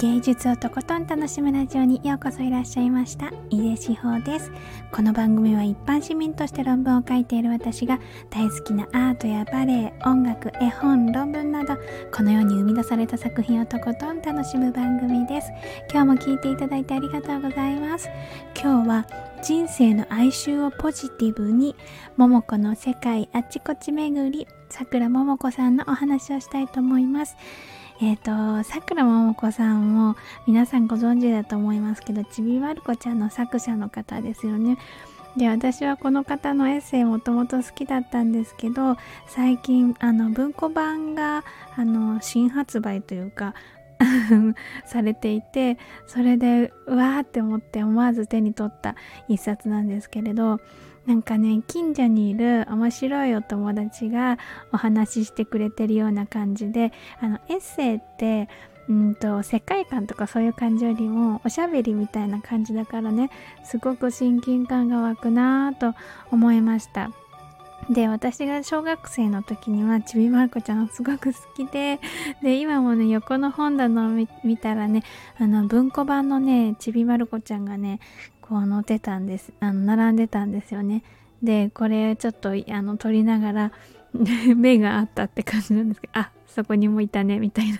芸術をとことん楽しむラジオにようこそいらっしゃいました。井出志保です。この番組は一般市民として論文を書いている私が大好きなアートやバレエ音楽絵本論文などこのように生み出された作品をとことん楽しむ番組です。今日も聞いていただいてありがとうございます。今日は人生の哀愁をポジティブに桃子の世界あちこち巡りさくらももこさんのお話をしたいと思いますえっ、ー、と、さくらももこさんも皆さんご存知だと思いますけど、ちびまる子ちゃんの作者の方ですよね。で、私はこの方のエッセイもともと好きだったんですけど、最近、あの、文庫版が、あの、新発売というか、されていて、それで、うわーって思って思わず手に取った一冊なんですけれど、なんかね近所にいる面白いお友達がお話ししてくれてるような感じであのエッセイってうんと世界観とかそういう感じよりもおしゃべりみたいな感じだからねすごく親近感が湧くなぁと思いました。で私が小学生の時にはちびまる子ちゃんすごく好きで で今もね横の本棚を見たらねあの文庫版のねちびまる子ちゃんがねこう載ってたんです。あの並んでたんですよね。でこれちょっとあの撮りながら 目があったって感じなんですけどあそこにもいたねみたいな。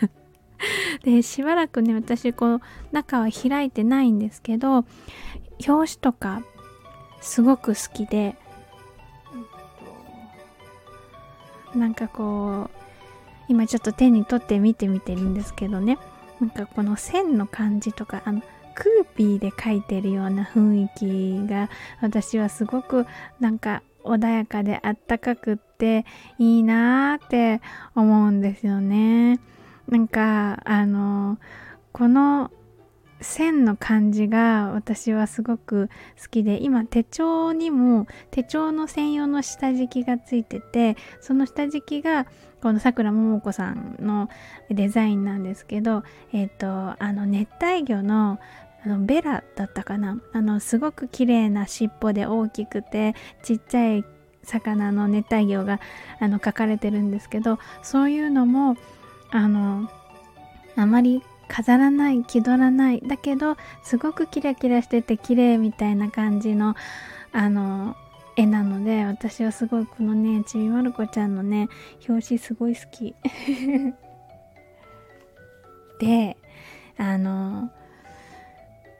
でしばらくね私この中は開いてないんですけど表紙とかすごく好きでなんかこう今ちょっと手に取って見てみてるんですけどね。なんかこの線の感じとかあのクーピーで描いてるような雰囲気が私はすごくなんか穏やかであったかくっていいなーって思うんですよね。なんかあのこの線の感じが私はすごく好きで今手帳にも手帳の専用の下敷きがついててその下敷きがこのさくらももこさんのデザインなんですけどえっ、ー、とあの熱帯魚のあのベラだったかな？あのすごく綺麗な尻尾で大きくてちっちゃい魚の熱帯魚があの描かれてるんですけどそういうのもあのあまり飾らない気取らないだけどすごくキラキラしてて綺麗みたいな感じのあの絵なので私はすごいこのねちびまる子ちゃんのね表紙すごい好き。であの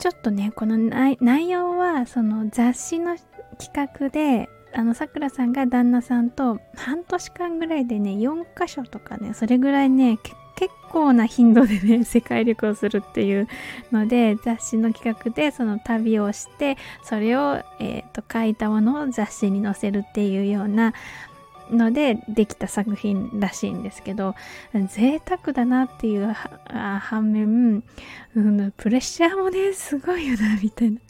ちょっとねこの内容はその雑誌の企画であのさくらさんが旦那さんと半年間ぐらいでね4箇所とかねそれぐらいね結構な頻度でね 世界旅行するっていうので雑誌の企画でその旅をしてそれを、えーと、書いたものを雑誌に載せるっていうようなのでできた作品らしいんですけど贅沢だなっていう反面、プレッシャーもねすごいよなみたいな。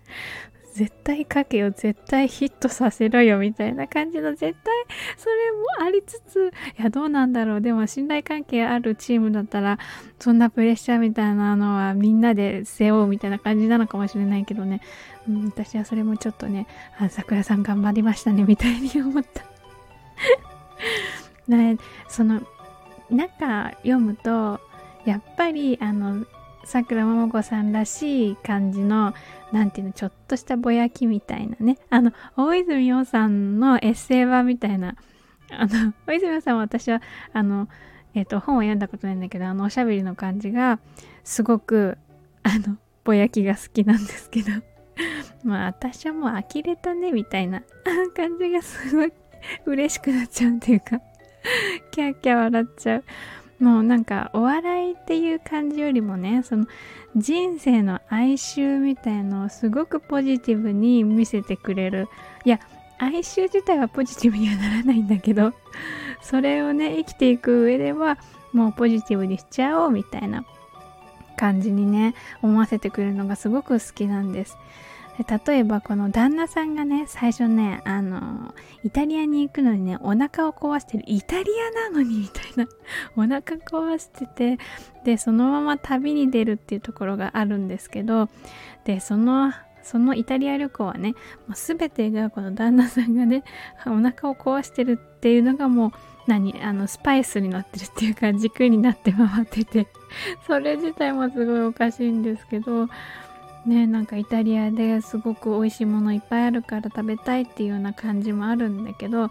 絶対書けよ絶対ヒットさせろよみたいな感じの絶対それもありつついやどうなんだろう。でも信頼関係あるチームだったらそんなプレッシャーみたいなのはみんなで背負うみたいな感じなのかもしれないけどね、うん、私はそれもちょっとねあ桜さん頑張りましたねみたいに思った。ねその中読むとやっぱりあのさくらももこさんらしい感じのなんていうのちょっとしたぼやきみたいなね。あの大泉洋さんのエッセイ版みたいなあの大泉洋さんは私はあのえっ、ー、と本を読んだことないんだけどあのおしゃべりの感じがすごくあのぼやきが好きなんですけど。まあ私はもう呆れたねみたいな感じがすごい 嬉しくなっちゃうっていうか キャーキャー笑っちゃうもうなんかお笑いっていう感じよりもねその人生の哀愁みたいのをすごくポジティブに見せてくれるいや哀愁自体はポジティブにはならないんだけど それをね生きていく上ではもうポジティブにしちゃおうみたいな感じにね思わせてくれるのがすごく好きなんです。例えばこの旦那さんがね最初ねあのイタリアに行くのにねお腹を壊してる。イタリアなのにみたいな。お腹壊しててでそのまま旅に出るっていうところがあるんですけどでそのそのイタリア旅行はねもう全てがこの旦那さんがねお腹を壊してるっていうのがもう何あのスパイスになってるっていうか軸になって回ってて。それ自体もすごいおかしいんですけどねなんかイタリアですごく美味しいものいっぱいあるから食べたいっていうような感じもあるんだけど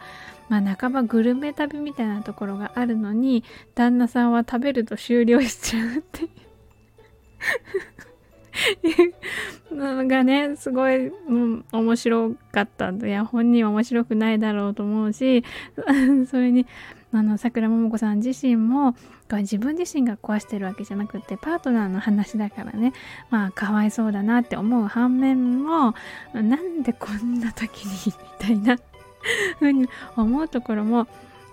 まあ半ばグルメ旅みたいなところがあるのに旦那さんは食べると終了しちゃうっていうのがねすごい、うん、面白かった。んでいや本人は面白くないだろうと思うしそれにあの桜桃子さん自身も自分自身が壊してるわけじゃなくてパートナーの話だからね。まあかわいそうだなって思う反面もなんでこんな時にみたいなふうに思うところも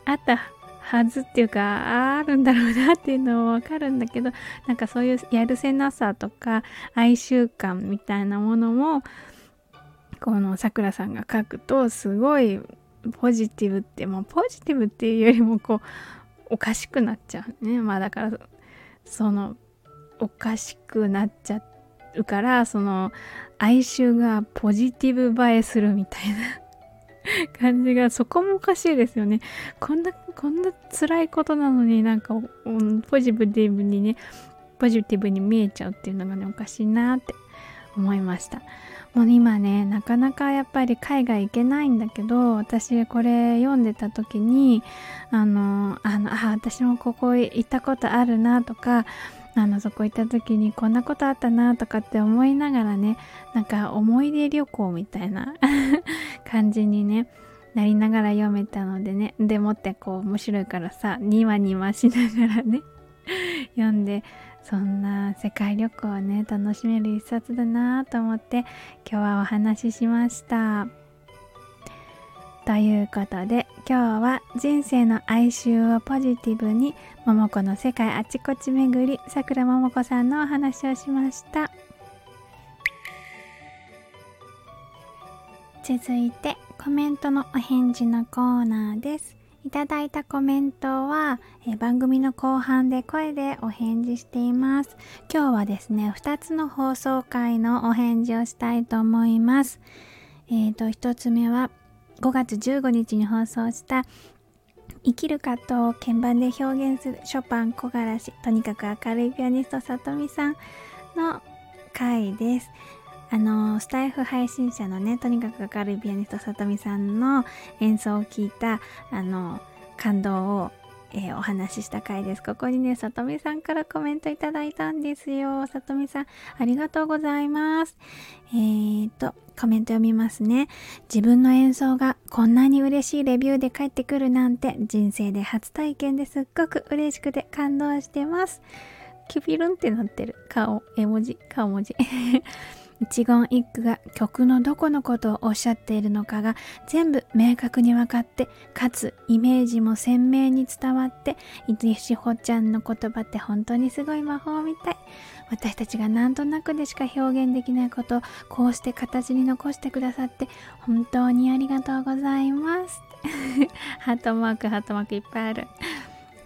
あったはずっていうかあるんだろうなっていうのはわかるんだけどなんかそういうやるせなさとか哀愁感みたいなものもこのさくらさんが書くとすごいポジティブってもうポジティブっていうよりもこうおかしくなっちゃう。ね。まあだからそのおかしくなっちゃうからその哀愁がポジティブ映えするみたいな。感じがそこもおかしいですよね。こんなこんな辛いことなのになんか、ポジティブにねポジティブに見えちゃうっていうのがねおかしいなって思いました。もう今ねなかなかやっぱり海外行けないんだけど私これ読んでた時にあのあのあ私もここ行ったことあるなとかあのそこ行った時にこんなことあったなとかって思いながらねなんか思い出旅行みたいな 感じにねなりながら読めたのでねでもってこう面白いからさニワニワしながらね 読んでそんな世界旅行をね楽しめる一冊だなと思って今日はお話ししました。ということで今日は人生の哀愁をポジティブに桃子の世界あちこち巡りさくらももこさんのお話をしました。続いてコメントのお返事のコーナーです。いただいたコメントは、え番組の後半で声でお返事しています。今日はですね、2つの放送回のお返事をしたいと思います。えっ、ー、と、1つ目は5月15日に放送した生きる葛藤を鍵盤で表現するショパン木枯らしとにかく明るいピアニストさとみさんの回です。あのスタイフ配信者のねとにかく明るいピアニストさとみさんの演奏を聞いたあの感動を、えー、お話しした回です。ここにねさとみさんからコメントいただいたんですよ。さとみさんありがとうございます。えーとコメント読みますね。自分の演奏がこんなに嬉しいレビューで返ってくるなんて人生で初体験ですっごく嬉しくて感動してます。キュピルンってなってる。顔絵文字顔文字。一言一句が曲のどこのことをおっしゃっているのかが全部明確に分かってかつイメージも鮮明に伝わって伊豆志保ちゃんの言葉って本当にすごい魔法みたい。私たちがなんとなくでしか表現できないことをこうして形に残してくださって本当にありがとうございます。ハートマークハートマークいっぱいある。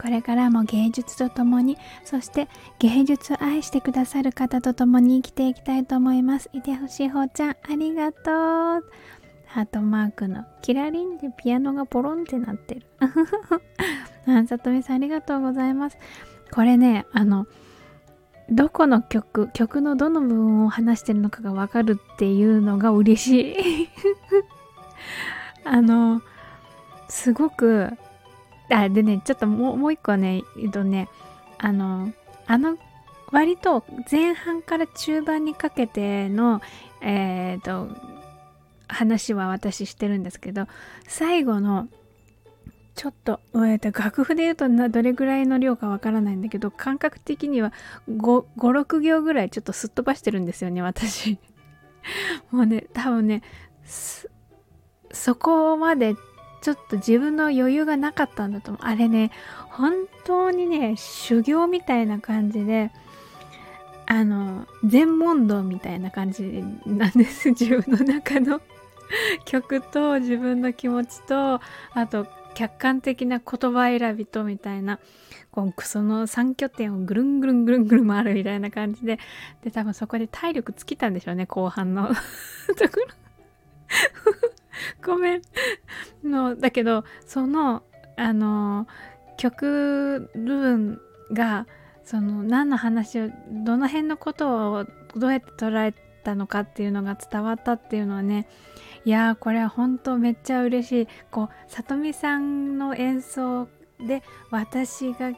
これからも芸術とともにそして芸術を愛してくださる方と共に生きていきたいと思います。いてほしいほうちゃんありがとう。ハートマークのキラリンでピアノがポロンってなってる。あさとみさんありがとうございます。これねあのどこの曲曲のどの部分を話してるのかがわかるっていうのが嬉しい。あのすごくあ、でね、ちょっともうもう一個ね、えっとね、あの、あの、割と前半から中盤にかけての、えっ、と、話は私してるんですけど、最後の、ちょっと、えー、と楽譜で言うとどれぐらいの量かわからないんだけど、感覚的には5、5 6行ぐらいちょっとすっ飛ばしてるんですよね、私。もうね、多分ね、そこまでちょっと自分の余裕がなかったんだと思う。あれね、本当にね、修行みたいな感じで、あの、全問答みたいな感じなんです。自分の中の曲と自分の気持ちと、あと客観的な言葉選びとみたいなこうその3拠点をぐるんぐるんぐるんぐるん回るみたいな感じでで多分そこで体力尽きたんでしょうね後半のところ ごめん。のだけどそのあの曲部分がその何の話をどの辺のことをどうやって捉えたのかっていうのが伝わったっていうのはねいやーこれは本当めっちゃ嬉しい。こうさとみさんの演奏で私が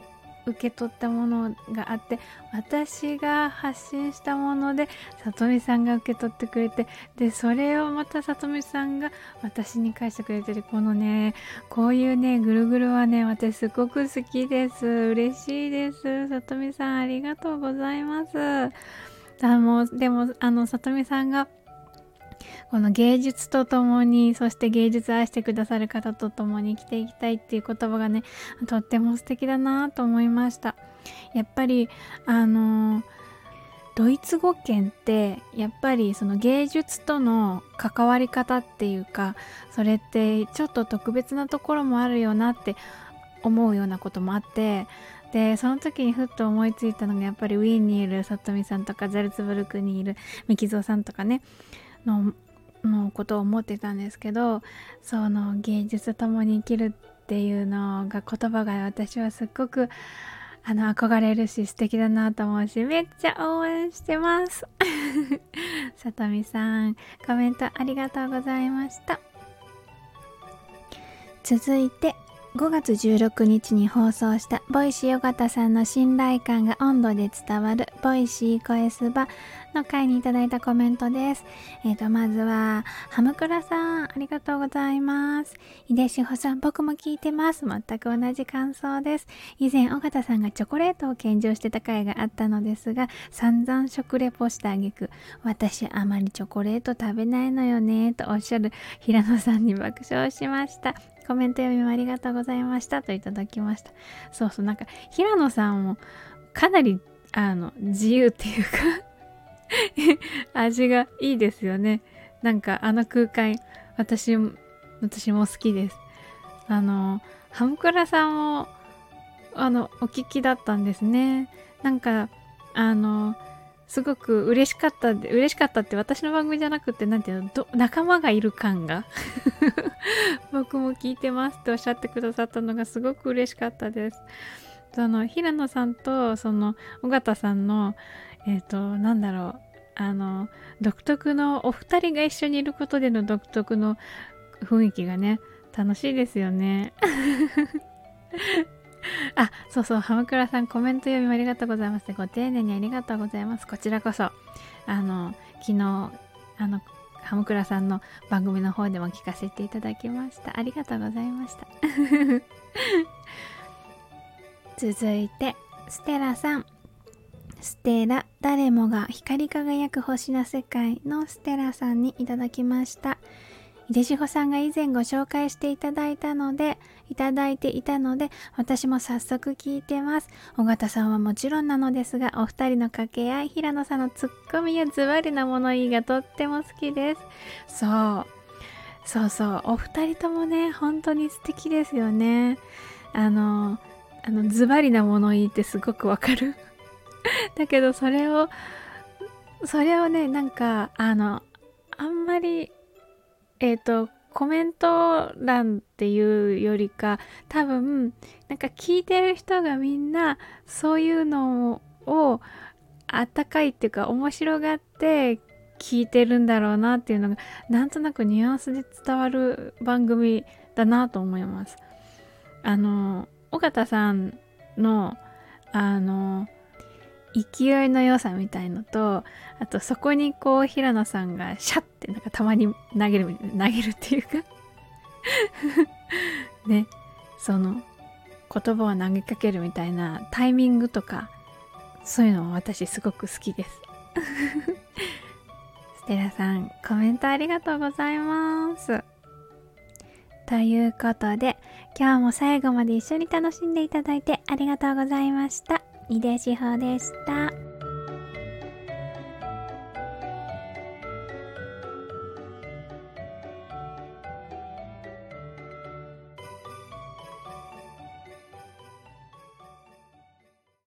受け取ったものがあって私が発信したものでさとみさんが受け取ってくれてでそれをまたさとみさんが私に返してくれてるこのねこういうねぐるぐるはね私すごく好きです。嬉しいです。さとみさんありがとうございます。あのでもあのさとみさんがこの芸術とともにそして芸術愛してくださる方とともに生きていきたいっていう言葉がねとっても素敵だなと思いました。やっぱりあのドイツ語圏ってやっぱりその芸術との関わり方っていうかそれってちょっと特別なところもあるよなって思うようなこともあってでその時にふっと思いついたのがやっぱりウィーンにいる里見さんとかザルツブルクにいるミキゾーさんとかねののことを思ってたんですけどその芸術ともに生きるっていうのが言葉が私はすっごくあの憧れるし素敵だなと思うしめっちゃ応援してます。さとみさんコメントありがとうございました。続いて5月16日に放送した Voicy 緒方さんの信頼感が温度で伝わる Voicy 声スバの回にいただいたコメントです。えっ、ー、と、まずは、ハムクラさん、ありがとうございます。井出志保さん、僕も聞いてます。全く同じ感想です。以前、尾形さんがチョコレートを献上してた回があったのですが、散々食レポしたあげく、私あまりチョコレート食べないのよね、とおっしゃる平野さんに爆笑しました。コメント読みもありがとうございましたといただきました。そうそう、なんか平野さんもかなりあの自由っていうか 味がいいですよね。なんかあの空間私私も好きです。あのハムクラさんもあのお聞きだったんですね。なんかあのすごく嬉しかった嬉しかったって私の番組じゃなくて、なんていうの、仲間がいる感が 僕も聞いてますっておっしゃってくださったのがすごく嬉しかったです。その、平野さんと、その、尾形さんの、えっ、ー、と、なんだろう、あの、独特の、お二人が一緒にいることでの独特の雰囲気がね、楽しいですよね。あ、そうそう、浜倉さんコメント読みありがとうございます。ご丁寧にありがとうございます。こちらこそ、あの、昨日、あの、浜倉さんの番組の方でも聞かせていただきました。ありがとうございました。続いて、ステラさん。ステラ、誰もが光り輝く星の世界のステラさんにいただきました。出志保さんが以前ご紹介していただいたので、いただいていたので、私も早速聞いてます。尾形さんはもちろんなのですが、お二人の掛け合い、平野さんのツッコミやズバリな物言いがとっても好きです。そう。そうそう。お二人ともね、本当に素敵ですよね。あの、あの、ズバリな物言いってすごくわかる。だけど、それを、それをね、なんか、あの、あんまりえっ、ー、と、コメント欄っていうよりか、多分、なんか聞いてる人がみんな、そういうのを、あったかいっていうか、面白がって聞いてるんだろうなっていうのが、なんとなくニュアンスで伝わる番組だなと思います。あの、尾形さんの、あの、勢いの良さみたいのとあとそこにこう平野さんがシャッてなんかたまに投げる投げるっていうか。ね。その言葉を投げかけるみたいなタイミングとかそういうのは私すごく好きです。ステラさんコメントありがとうございます。ということで今日も最後まで一緒に楽しんでいただいてありがとうございました。井出志保でした。